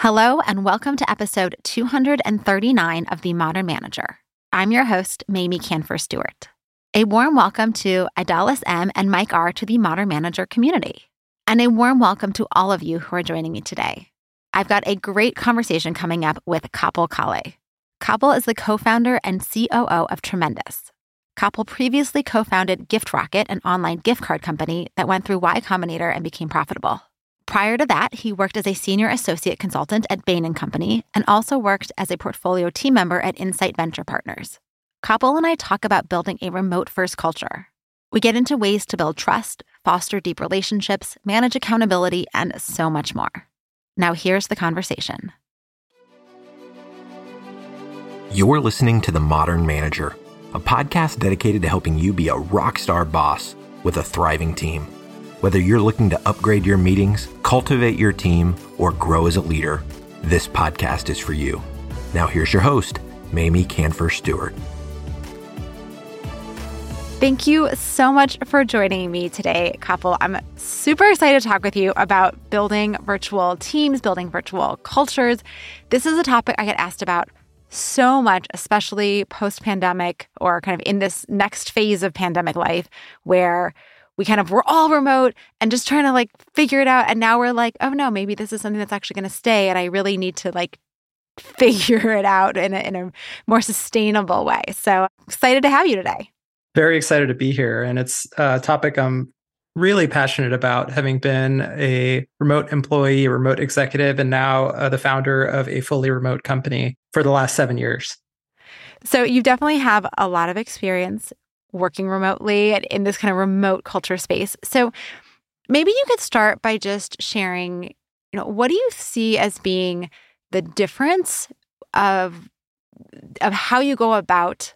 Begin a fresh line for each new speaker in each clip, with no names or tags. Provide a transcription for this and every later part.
Hello, and welcome to episode 239 of The Modern Manager. I'm your host, Mamie Kanfer Stewart. A warm welcome to Idalis M and Mike R to the Modern Manager community. And a warm welcome to all of you who are joining me today. I've got a great conversation coming up with Kapil Kale. Kapil is the co founder and COO of Tremendous. Kapil previously co founded GiftRocket, an online gift card company that went through Y Combinator and became profitable. Prior to that, he worked as a senior associate consultant at Bain & Company and also worked as a portfolio team member at Insight Venture Partners. Kapil and I talk about building a remote first culture. We get into ways to build trust, foster deep relationships, manage accountability, and so much more. Now, here's the conversation.
You're listening to The Modern Manager, a podcast dedicated to helping you be a rock star boss with a thriving team. Whether you're looking to upgrade your meetings, cultivate your team, or grow as a leader, this podcast is for you. Now, here's your host, Mamie Kanfer Stewart.
Thank you so much for joining me today, Kapil. I'm super excited to talk with you about building virtual teams, building virtual cultures. This is a topic I get asked about so much, especially post pandemic or kind of in this next phase of pandemic life where we kind of were all remote and just trying to like figure it out. And now we're like, oh no, maybe this is something that's actually going to stay. And I really need to like figure it out in a, in a more sustainable way. So excited to have you today.
Very excited to be here. And it's a topic I'm really passionate about, having been a remote employee, a remote executive, and now uh, the founder of a fully remote company for the last seven years.
So you definitely have a lot of experience working remotely in this kind of remote culture space. So maybe you could start by just sharing, you know, what do you see as being the difference of of how you go about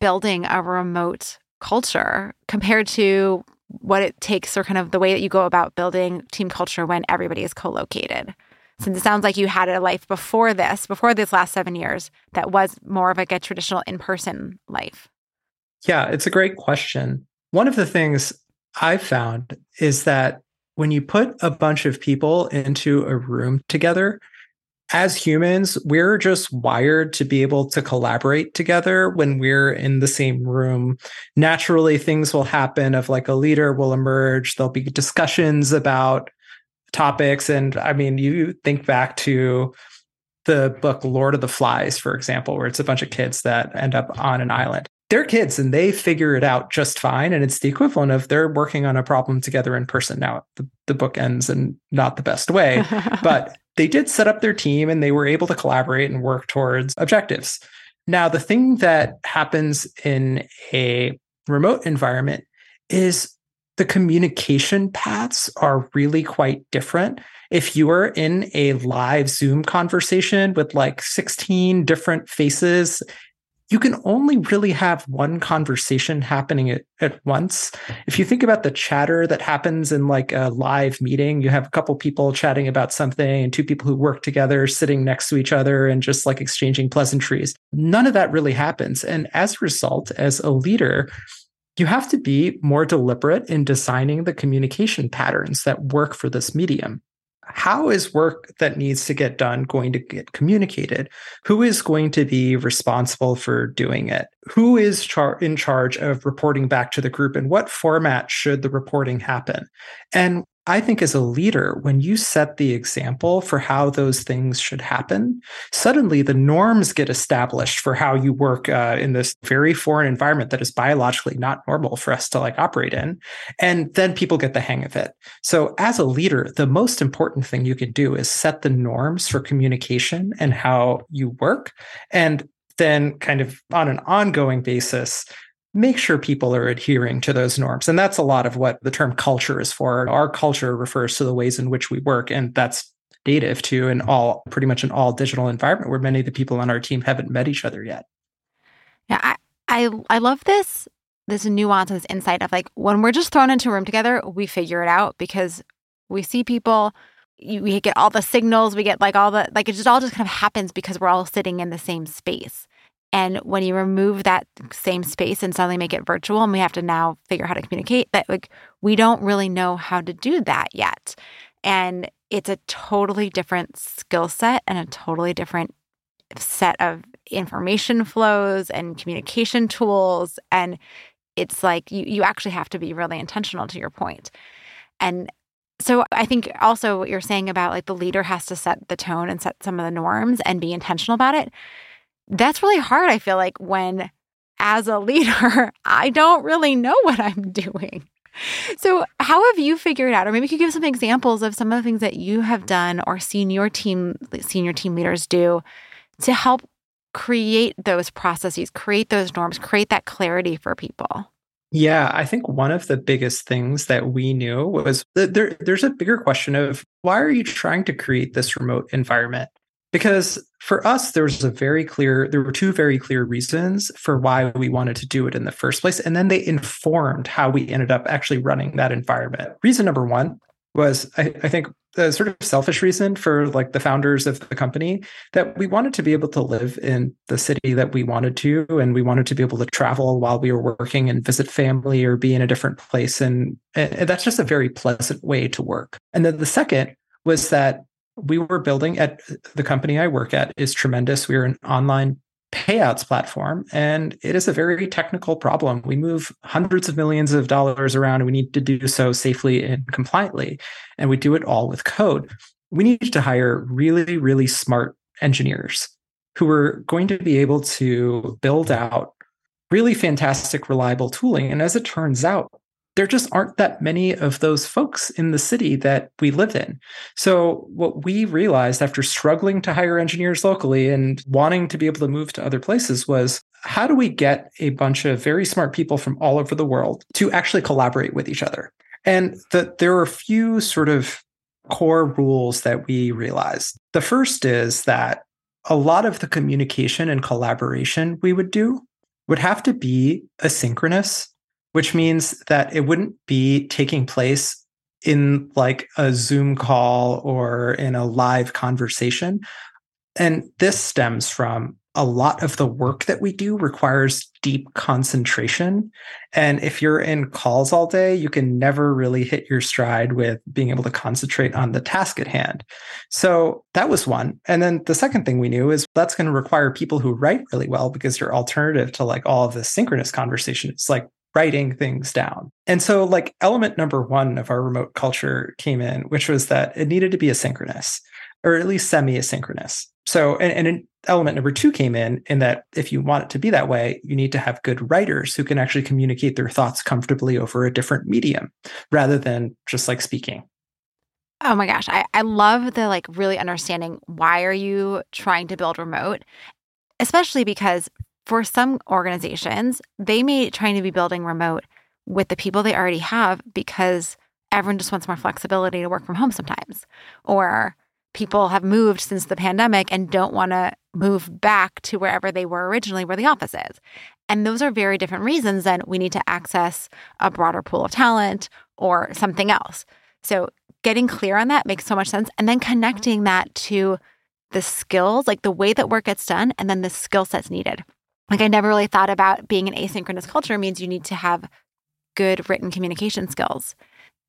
building a remote culture compared to what it takes or kind of the way that you go about building team culture when everybody is co-located since it sounds like you had a life before this before this last seven years that was more of like a traditional in-person life
yeah, it's a great question. One of the things I've found is that when you put a bunch of people into a room together, as humans, we're just wired to be able to collaborate together when we're in the same room. Naturally, things will happen of like a leader will emerge, there'll be discussions about topics. And I mean, you think back to the book Lord of the Flies, for example, where it's a bunch of kids that end up on an island they're kids and they figure it out just fine. And it's the equivalent of they're working on a problem together in person. Now, the, the book ends in not the best way, but they did set up their team and they were able to collaborate and work towards objectives. Now, the thing that happens in a remote environment is the communication paths are really quite different. If you are in a live Zoom conversation with like 16 different faces you can only really have one conversation happening at, at once. If you think about the chatter that happens in like a live meeting, you have a couple people chatting about something and two people who work together sitting next to each other and just like exchanging pleasantries. None of that really happens. And as a result, as a leader, you have to be more deliberate in designing the communication patterns that work for this medium how is work that needs to get done going to get communicated? Who is going to be responsible for doing it? Who is char- in charge of reporting back to the group? And what format should the reporting happen? And I think as a leader, when you set the example for how those things should happen, suddenly the norms get established for how you work uh, in this very foreign environment that is biologically not normal for us to like operate in. And then people get the hang of it. So as a leader, the most important thing you can do is set the norms for communication and how you work. And then kind of on an ongoing basis, make sure people are adhering to those norms. And that's a lot of what the term culture is for. Our culture refers to the ways in which we work, and that's native to an all pretty much an all digital environment where many of the people on our team haven't met each other yet.
Yeah, I I, I love this this nuance, this insight of like when we're just thrown into a room together, we figure it out because we see people. we get all the signals, we get like all the like it just all just kind of happens because we're all sitting in the same space. And when you remove that same space and suddenly make it virtual, and we have to now figure out how to communicate, that like we don't really know how to do that yet. And it's a totally different skill set and a totally different set of information flows and communication tools and it's like you you actually have to be really intentional to your point. and so i think also what you're saying about like the leader has to set the tone and set some of the norms and be intentional about it that's really hard i feel like when as a leader i don't really know what i'm doing so how have you figured out or maybe you could give some examples of some of the things that you have done or seen your team senior team leaders do to help create those processes, create those norms, create that clarity for people?
Yeah, I think one of the biggest things that we knew was that there, there's a bigger question of why are you trying to create this remote environment? Because for us, there was a very clear, there were two very clear reasons for why we wanted to do it in the first place. And then they informed how we ended up actually running that environment. Reason number one was I, I think the sort of selfish reason for like the founders of the company that we wanted to be able to live in the city that we wanted to and we wanted to be able to travel while we were working and visit family or be in a different place and, and that's just a very pleasant way to work and then the second was that we were building at the company i work at is tremendous. We're an online payouts platform and it is a very technical problem. We move hundreds of millions of dollars around and we need to do so safely and compliantly and we do it all with code. We need to hire really really smart engineers who are going to be able to build out really fantastic reliable tooling. And as it turns out there just aren't that many of those folks in the city that we live in. So, what we realized after struggling to hire engineers locally and wanting to be able to move to other places was how do we get a bunch of very smart people from all over the world to actually collaborate with each other? And that there are a few sort of core rules that we realized. The first is that a lot of the communication and collaboration we would do would have to be asynchronous which means that it wouldn't be taking place in like a Zoom call or in a live conversation. And this stems from a lot of the work that we do requires deep concentration. And if you're in calls all day, you can never really hit your stride with being able to concentrate on the task at hand. So that was one. And then the second thing we knew is that's going to require people who write really well because your alternative to like all of the synchronous conversation is like writing things down. And so, like, element number one of our remote culture came in, which was that it needed to be asynchronous or at least semi asynchronous. So, and, and element number two came in, in that if you want it to be that way, you need to have good writers who can actually communicate their thoughts comfortably over a different medium rather than just like speaking.
Oh my gosh, I, I love the like really understanding why are you trying to build remote, especially because for some organizations, they may trying to be building remote with the people they already have because everyone just wants more flexibility to work from home sometimes. Or people have moved since the pandemic and don't want to move back to wherever they were originally, where the office is. And those are very different reasons than we need to access a broader pool of talent or something else. So getting clear on that makes so much sense. And then connecting that to the skills, like the way that work gets done, and then the skill sets needed. Like I never really thought about being an asynchronous culture means you need to have good written communication skills.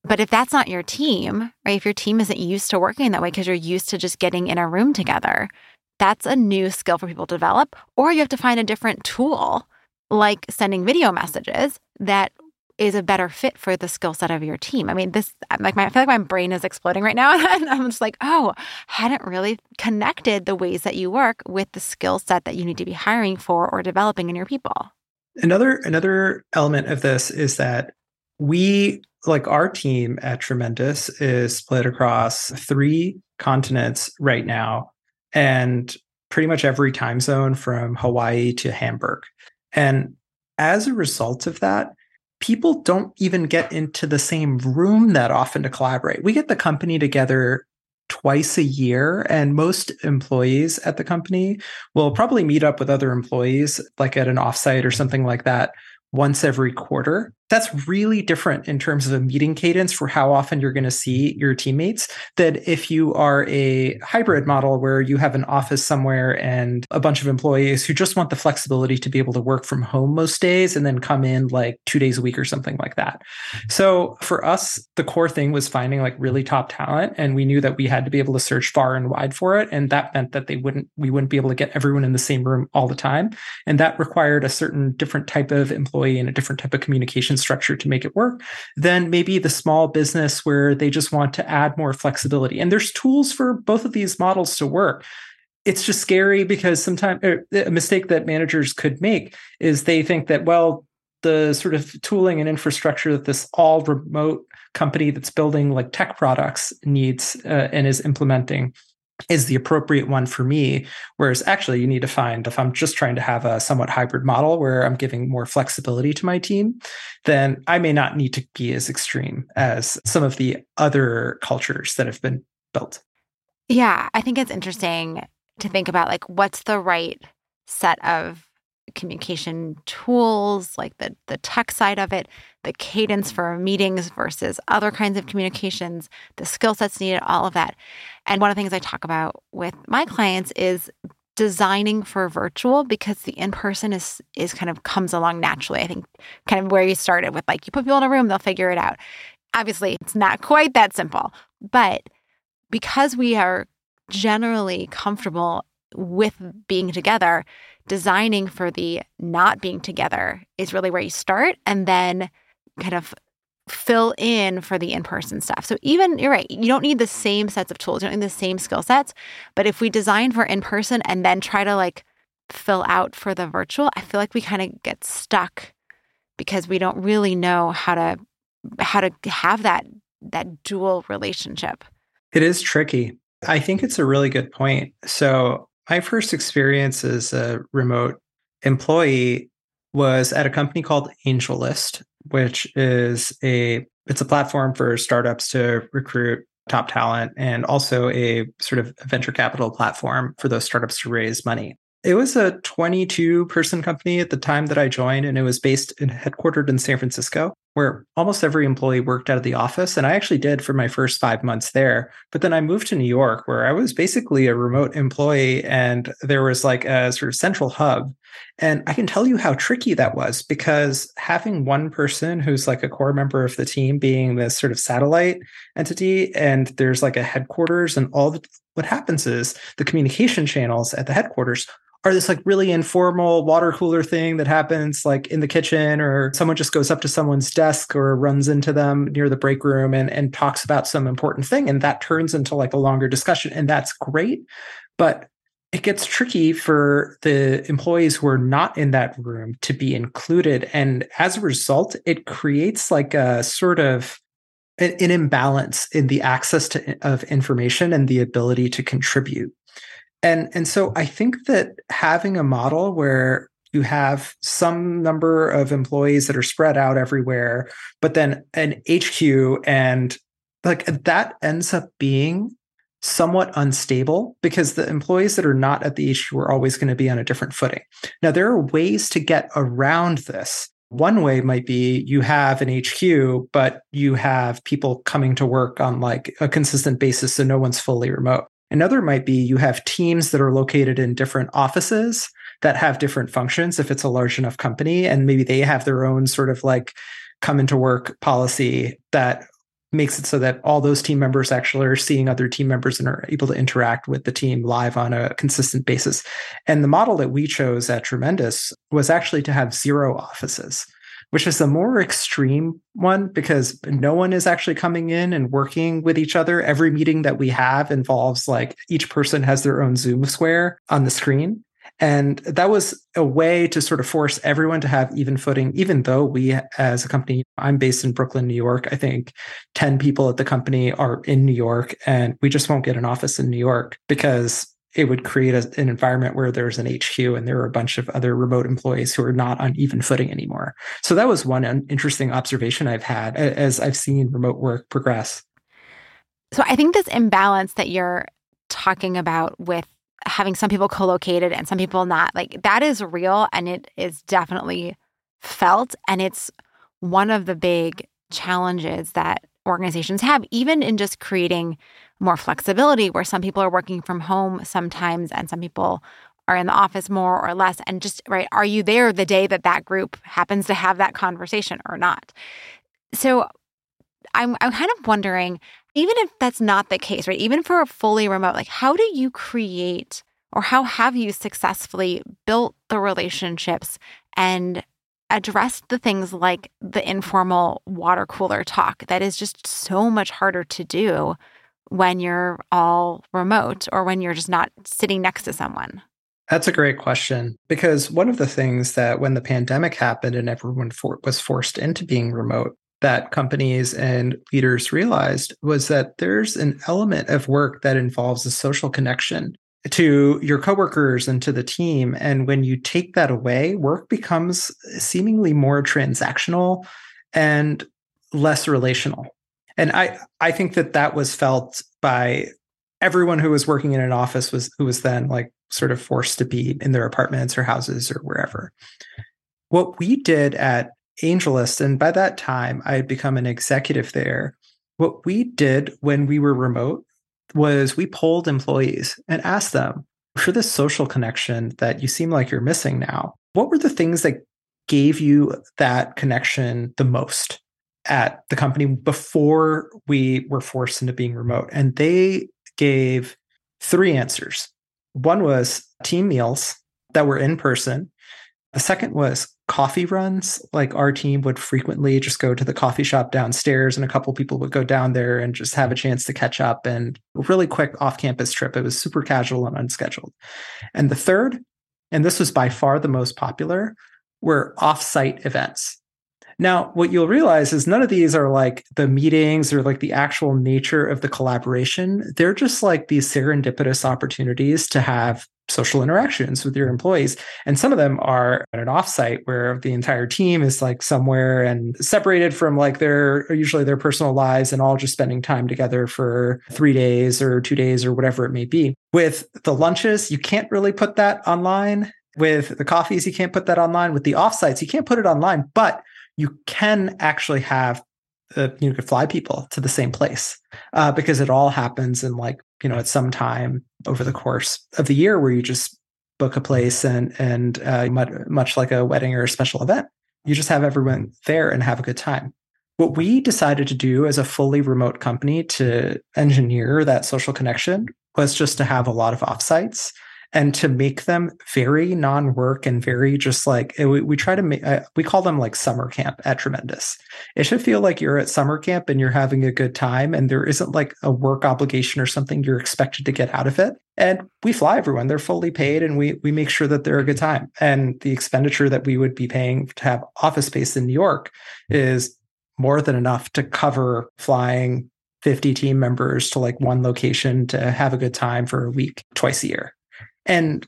But if that's not your team, right? If your team isn't used to working that way because you're used to just getting in a room together, that's a new skill for people to develop. Or you have to find a different tool like sending video messages that is a better fit for the skill set of your team. I mean, this like my, I feel like my brain is exploding right now, and I'm just like, oh, hadn't really connected the ways that you work with the skill set that you need to be hiring for or developing in your people.
Another another element of this is that we like our team at Tremendous is split across three continents right now, and pretty much every time zone from Hawaii to Hamburg. And as a result of that, people don't even get into the same room that often to collaborate. We get the company together twice a year and most employees at the company will probably meet up with other employees like at an offsite or something like that once every quarter that's really different in terms of a meeting cadence for how often you're going to see your teammates than if you are a hybrid model where you have an office somewhere and a bunch of employees who just want the flexibility to be able to work from home most days and then come in like two days a week or something like that. So for us, the core thing was finding like really top talent. And we knew that we had to be able to search far and wide for it. And that meant that they wouldn't, we wouldn't be able to get everyone in the same room all the time. And that required a certain different type of employee and a different type of communication structure to make it work than maybe the small business where they just want to add more flexibility. And there's tools for both of these models to work. It's just scary because sometimes er, a mistake that managers could make is they think that, well, the sort of tooling and infrastructure that this all remote company that's building like tech products needs uh, and is implementing is the appropriate one for me. Whereas actually, you need to find if I'm just trying to have a somewhat hybrid model where I'm giving more flexibility to my team, then I may not need to be as extreme as some of the other cultures that have been built.
Yeah, I think it's interesting to think about like what's the right set of communication tools, like the the tech side of it, the cadence for meetings versus other kinds of communications, the skill sets needed, all of that. And one of the things I talk about with my clients is designing for virtual because the in-person is is kind of comes along naturally. I think kind of where you started with like you put people in a room, they'll figure it out. Obviously, it's not quite that simple, but because we are generally comfortable with being together, designing for the not being together is really where you start and then kind of fill in for the in-person stuff. So even you're right, you don't need the same sets of tools, you don't need the same skill sets, but if we design for in-person and then try to like fill out for the virtual, I feel like we kind of get stuck because we don't really know how to how to have that that dual relationship.
It is tricky. I think it's a really good point. So my first experience as a remote employee was at a company called AngelList, which is a it's a platform for startups to recruit top talent and also a sort of venture capital platform for those startups to raise money. It was a 22 person company at the time that I joined, and it was based and headquartered in San Francisco, where almost every employee worked out of the office. And I actually did for my first five months there. But then I moved to New York, where I was basically a remote employee, and there was like a sort of central hub. And I can tell you how tricky that was because having one person who's like a core member of the team being this sort of satellite entity, and there's like a headquarters, and all the, what happens is the communication channels at the headquarters are this like really informal water cooler thing that happens like in the kitchen or someone just goes up to someone's desk or runs into them near the break room and, and talks about some important thing and that turns into like a longer discussion and that's great. But it gets tricky for the employees who are not in that room to be included and as a result it creates like a sort of an, an imbalance in the access to of information and the ability to contribute and and so I think that having a model where you have some number of employees that are spread out everywhere, but then an HQ and like that ends up being somewhat unstable because the employees that are not at the HQ are always going to be on a different footing. Now, there are ways to get around this. One way might be you have an HQ, but you have people coming to work on like a consistent basis, so no one's fully remote. Another might be you have teams that are located in different offices that have different functions if it's a large enough company. And maybe they have their own sort of like come into work policy that makes it so that all those team members actually are seeing other team members and are able to interact with the team live on a consistent basis. And the model that we chose at Tremendous was actually to have zero offices which is the more extreme one because no one is actually coming in and working with each other. Every meeting that we have involves like each person has their own Zoom square on the screen. And that was a way to sort of force everyone to have even footing, even though we, as a company, I'm based in Brooklyn, New York. I think 10 people at the company are in New York, and we just won't get an office in New York because it would create a, an environment where there's an HQ and there are a bunch of other remote employees who are not on even footing anymore. So that was one interesting observation I've had as I've seen remote work progress.
So I think this imbalance that you're talking about with having some people co-located and some people not, like that is real and it is definitely felt and it's one of the big challenges that organizations have, even in just creating more flexibility where some people are working from home sometimes and some people are in the office more or less. And just right are you there the day that that group happens to have that conversation or not? So i'm i'm kind of wondering even if that's not the case right even for a fully remote like how do you create or how have you successfully built the relationships and addressed the things like the informal water cooler talk that is just so much harder to do when you're all remote or when you're just not sitting next to someone?
That's a great question because one of the things that when the pandemic happened and everyone for, was forced into being remote, that companies and leaders realized was that there's an element of work that involves a social connection to your coworkers and to the team. And when you take that away, work becomes seemingly more transactional and less relational. And I, I think that that was felt by everyone who was working in an office was who was then like sort of forced to be in their apartments or houses or wherever. What we did at AngelList, and by that time I had become an executive there. What we did when we were remote was we polled employees and asked them for this social connection that you seem like you're missing now, what were the things that gave you that connection the most at the company before we were forced into being remote? And they gave three answers. One was team meals that were in person. The second was coffee runs. Like our team would frequently just go to the coffee shop downstairs, and a couple people would go down there and just have a chance to catch up and really quick off campus trip. It was super casual and unscheduled. And the third, and this was by far the most popular, were offsite events. Now, what you'll realize is none of these are like the meetings or like the actual nature of the collaboration. They're just like these serendipitous opportunities to have social interactions with your employees. And some of them are at an offsite where the entire team is like somewhere and separated from like their usually their personal lives and all just spending time together for three days or two days or whatever it may be. With the lunches, you can't really put that online. With the coffees, you can't put that online. With the offsites, you can't put it online, but you can actually have uh, you could fly people to the same place uh, because it all happens in like you know at some time over the course of the year where you just book a place and and uh, much, much like a wedding or a special event you just have everyone there and have a good time. What we decided to do as a fully remote company to engineer that social connection was just to have a lot of offsites and to make them very non-work and very just like eh, we, we try to make uh, we call them like summer camp at tremendous. It should feel like you're at summer camp and you're having a good time and there isn't like a work obligation or something you're expected to get out of it. And we fly everyone. They're fully paid and we we make sure that they're a good time. And the expenditure that we would be paying to have office space in new york is more than enough to cover flying 50 team members to like one location to have a good time for a week twice a year and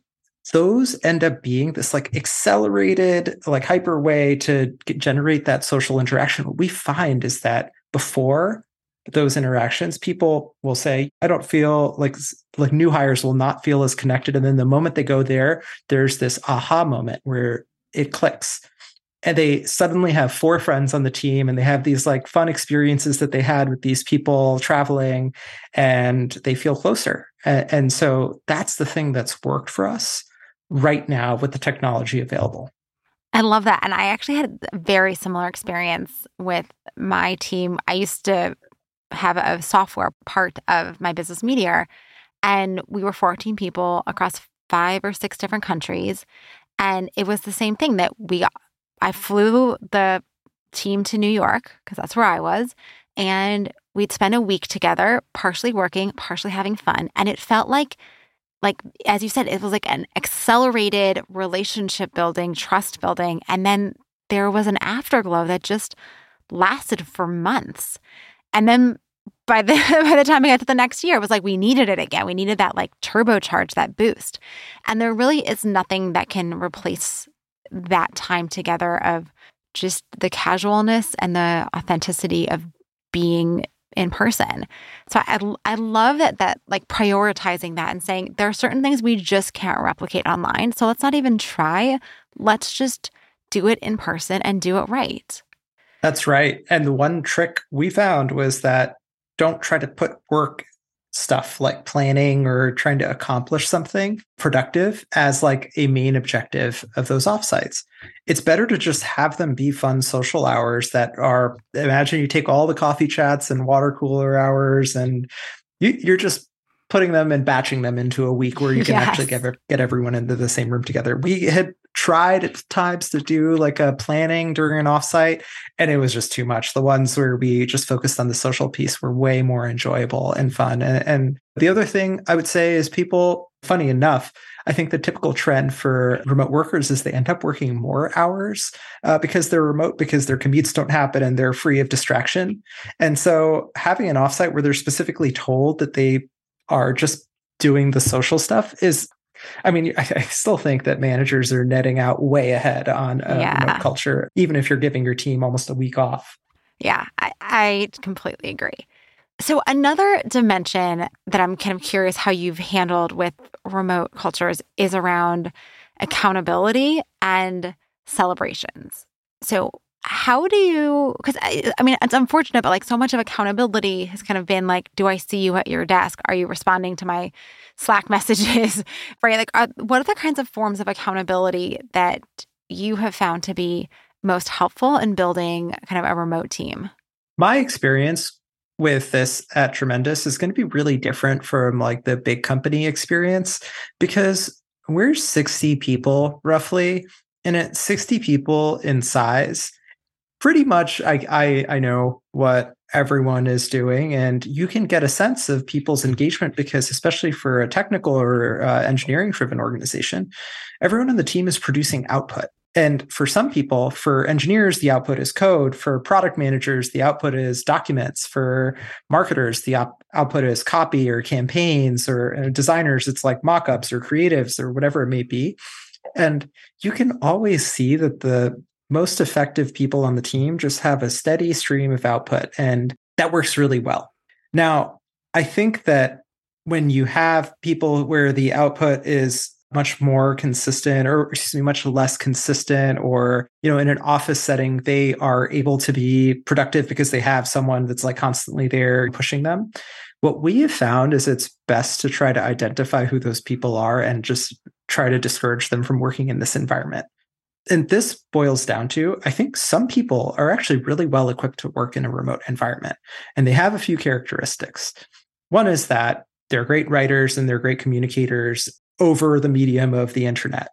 those end up being this like accelerated, like hyper way to get, generate that social interaction. What we find is that before those interactions, people will say, I don't feel like like new hires will not feel as connected. And then the moment they go there, there's this aha moment where it clicks and they suddenly have four friends on the team and they have these like fun experiences that they had with these people traveling and they feel closer and, and so that's the thing that's worked for us right now with the technology available
I love that. And I actually had a very similar experience with my team. I used to have a software part of my business Meeteor, and we were 14 people across five or six different countries. And it was the same thing that we I flew the team to New York because that's where I was. And we'd spend a week together, partially working, partially having fun. And it felt like, like, as you said, it was like an accelerated relationship building, trust building. And then there was an afterglow that just lasted for months. And then by the by the time I got to the next year, it was like we needed it again. We needed that like turbocharge, that boost. And there really is nothing that can replace that time together of just the casualness and the authenticity of being in person. So I I love that that like prioritizing that and saying there are certain things we just can't replicate online. So let's not even try. Let's just do it in person and do it right.
That's right. And the one trick we found was that don't try to put work stuff like planning or trying to accomplish something productive as like a main objective of those offsites. It's better to just have them be fun social hours that are imagine you take all the coffee chats and water cooler hours and you, you're just putting them and batching them into a week where you can yes. actually get get everyone into the same room together. We had tried at times to do like a planning during an offsite and it was just too much. The ones where we just focused on the social piece were way more enjoyable and fun. And, and the other thing I would say is people, funny enough, I think the typical trend for remote workers is they end up working more hours uh, because they're remote, because their commutes don't happen and they're free of distraction. And so having an offsite where they're specifically told that they are just doing the social stuff is I mean, I, still think that managers are netting out way ahead on uh, yeah. remote culture, even if you're giving your team almost a week off.
Yeah, I, I completely agree. So, another dimension that I'm kind of curious how you've handled with remote cultures is around accountability and celebrations. So, how do you because I, I, mean it's unfortunate but like so much of accountability has kind of been like do i see you at your desk? Are you responding to my slack messages? Right? Like are, what are the kinds of forms of accountability that you have found to be most helpful in building kind of a remote team?
My experience with this at tremendous is going to be really different from like the big company experience because we're 60 people roughly and at 60 people in size pretty much I, I, I know what everyone is doing and you can get a sense of people's engagement because especially for a technical or uh, engineering driven organization everyone on the team is producing output. And for some people for engineers the output is code for product managers the output is documents for marketers the op- output is copy or campaigns or uh, designers it's like mockups or creatives or whatever it may be. And you can always see that the most effective people on the team just have a steady stream of output and that works really well. Now, I think that when you have people where the output is much more consistent or excuse me much less consistent or you know in an office setting they are able to be productive because they have someone that's like constantly there pushing them what we have found is it's best to try to identify who those people are and just try to discourage them from working in this environment and this boils down to I think some people are actually really well equipped to work in a remote environment, and they have a few characteristics. One is that they're great writers and they're great communicators over the medium of the internet.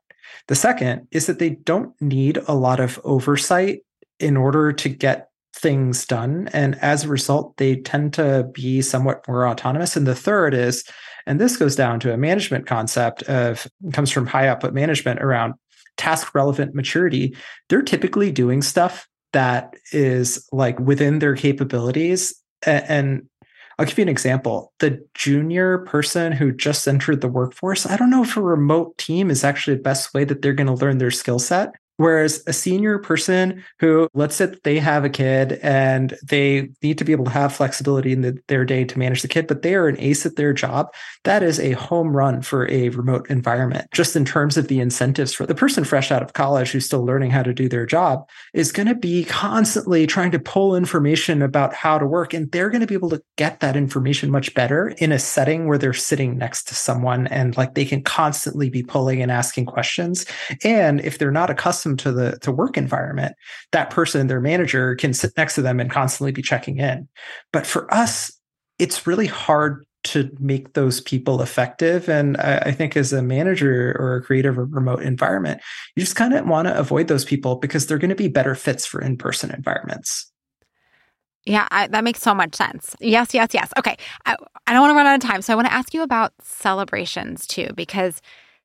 The second is that they don't need a lot of oversight in order to get things done. And as a result, they tend to be somewhat more autonomous. And the third is, and this goes down to a management concept of comes from high output management around task relevant maturity, they're typically doing stuff that is like within their capabilities. And I'll give you an example. The junior person who just entered the workforce, I don't know if a remote team is actually the best way that they're going to learn their skill set. Whereas a senior person who, let's say they have a kid and they need to be able to have flexibility in the, their day to manage the kid, but they are an ace at their job, that is a home run for a remote environment. Just in terms of the incentives for the person fresh out of college who's still learning how to do their job is going to be constantly trying to pull information about how to work. And they're going to be able to get that information much better in a setting where they're sitting next to someone and like they can constantly be pulling and asking questions. And if they're not accustomed to the to work environment, that person, their manager, can sit next to them and constantly be checking in. But for us, it's really hard to make those people effective. And I, I think as a manager or a creative or remote environment, you just kind of want to avoid those people because they're going to be better fits for in-person environments.
Yeah, I, that makes so much sense. Yes, yes, yes. Okay. I, I don't want to run out of time. So I want to ask you about celebrations too, because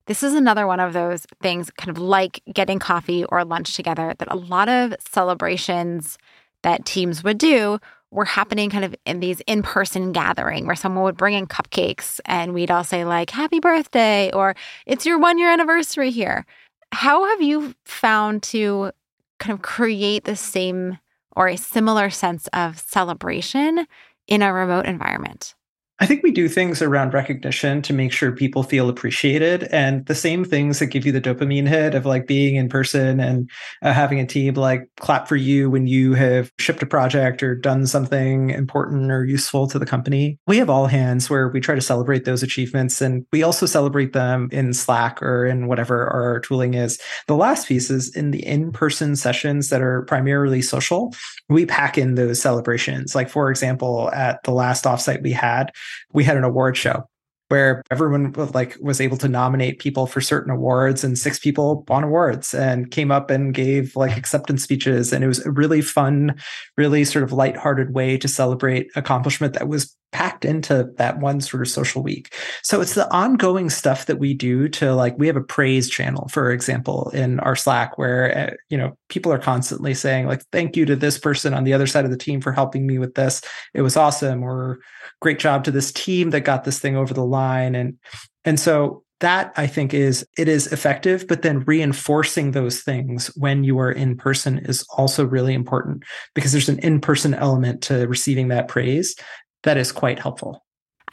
this is another one of those things, kind of like getting coffee or lunch together, that a lot of celebrations that teams would do were happening kind of in these in person gathering where someone would bring in cupcakes and we'd all say, like, happy birthday or it's your one year anniversary here. How have you found to kind of create the same or a similar sense of celebration in a remote environment?
I think we do things around recognition to make sure people feel appreciated. And the same things that give you the dopamine hit of like being in person and uh, having a team like clap for you when you have shipped a project or done something important or useful to the company. We have all hands where we try to celebrate those achievements and we also celebrate them in Slack or in whatever our tooling is. The last piece is in the in person sessions that are primarily social, we pack in those celebrations. Like, for example, at the last offsite we had, we had an award show where everyone like was able to nominate people for certain awards and six people won awards and came up and gave like acceptance speeches. And it was a really fun really sort of lighthearted way to celebrate accomplishment that was packed into that one sort of social week. So it's the ongoing stuff that we do to like we have a praise channel for example in our slack where uh, you know people are constantly saying like thank you to this person on the other side of the team for helping me with this. It was awesome or great job to this team that got this thing over the line. And and so that i think is it is effective but then reinforcing those things when you are in person is also really important because there's an in-person element to receiving that praise that is quite helpful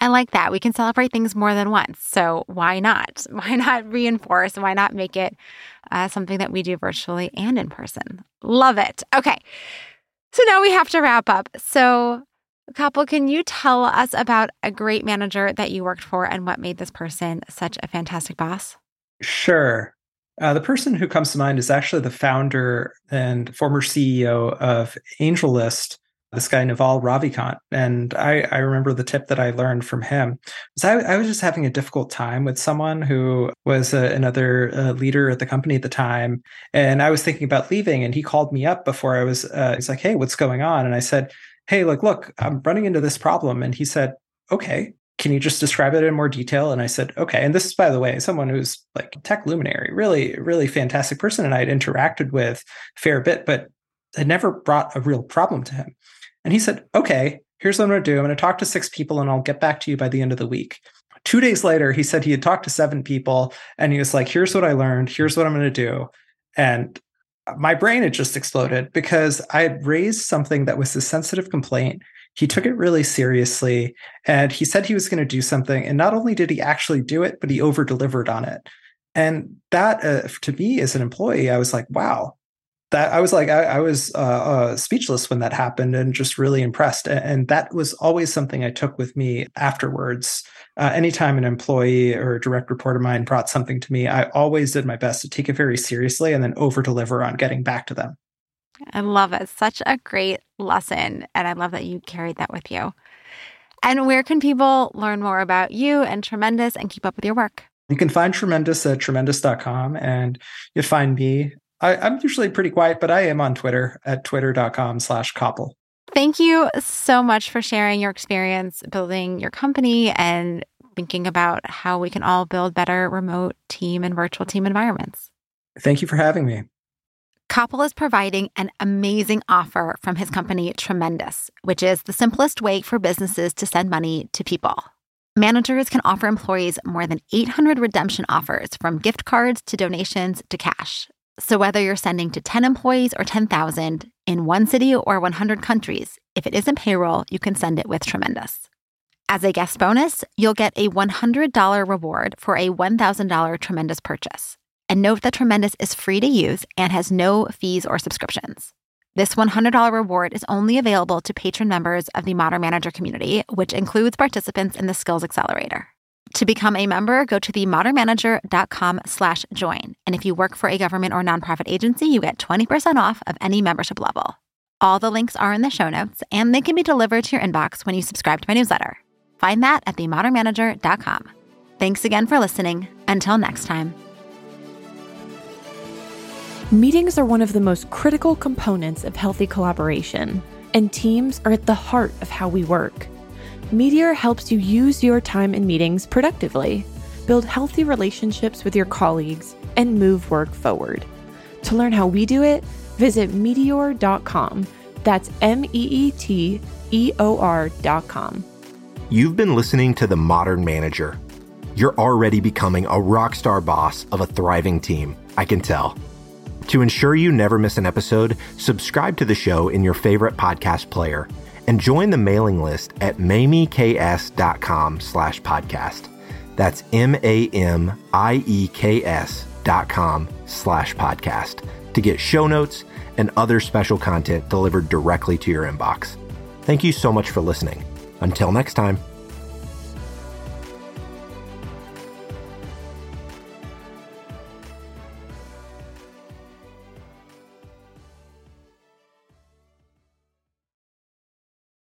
I like that. We can celebrate things more than once. So why not? Why not reinforce? Why not make it uh, something that we do virtually and in person? Love it. Okay. So now we have to wrap up. So Kapil, can you tell us about a great manager that you worked for and what made this person such a fantastic boss?
Sure. Uh, the person who comes to mind is actually the founder and former CEO of AngelList, this guy Naval Ravikant. And I, I remember the tip that I learned from him was I, I was just having a difficult time with someone who was a, another uh, leader at the company at the time. And I was thinking about leaving and he called me up before I was, uh, he's like, Hey, what's going on? And I said, hey, like, look, I'm running into this problem. And he said, okay, can you just describe it in more detail? And I said, okay. And this is, by the way, someone who's like tech luminary, really, really fantastic person. And I'd interacted with a fair bit, but had never brought a real problem to him. And he said, okay, here's what I'm going to do. I'm going to talk to six people and I'll get back to you by the end of the week. Two days later, he said he had talked to seven people and he was like, here's what I learned. Here's what I'm going to do. And my brain had just exploded because I had raised something that was a sensitive complaint. He took it really seriously and he said he was going to do something. And not only did he actually do it, but he over delivered on it. And that, uh, to me as an employee, I was like, wow, that I was like, I, I was uh, uh, speechless when that happened and just really impressed. And, and, that was always something I took with me afterwards. Uh, anytime an employee or a direct report of mine brought something to me, I always did my best to take it very seriously and then over deliver on getting back to them.
I love it. Such a great lesson. And I love that you carried that with you. And where can people learn more about you and Tremendous and keep up with your work?
You can find Tremendous at tremendous.com and you'll find me I, am usually pretty quiet, but I am on Twitter at twitter.com slash Kapil.
Thank you so much for sharing your experience building your company and thinking about how we can all build better remote team and virtual team environments.
Thank you for having me.
Kapil is providing an amazing offer from his company, Tremendous, which is the simplest way for businesses to send money to people. Managers can offer employees more than 800 redemption offers from gift cards to donations to cash. So, whether you're sending to 10 employees or 10,000 in one city or 100 countries, if it isn't payroll, you can send it with Tremendous. As a guest bonus, you'll get a $100 reward for a $1,000 Tremendous purchase. And note that Tremendous is free to use and has no fees or subscriptions. This $100 reward is only available to patron members of the Modern Manager community, which includes participants in the Skills Accelerator. To become a member, go to themodernmanager.com slash join. And if you work for a government or nonprofit agency, you get 20% off of any membership level. All the links are in the show notes, and they can be delivered to your inbox when you subscribe to my newsletter. Find that at themodernmanager.com. Thanks again for listening. Until next time.
Meetings are one of the most critical components of healthy collaboration, and teams are at the heart of how we work. Meeteor helps you use your time in meetings productively, build healthy relationships with your colleagues, and move work forward. To learn how we do it, visit meeteor.com. That's M E E T E O R.com.
You've been listening to The Modern Manager. You're already becoming a rock star boss of a thriving team, I can tell. To ensure you never miss an episode, subscribe to the show in your favorite podcast player and join the mailing list at mamieks.com slash podcast. That's M-A-M-I-E-K-S dot com slash podcast to get show notes and other special content delivered directly to your inbox. Thank you so much for listening. Until next time.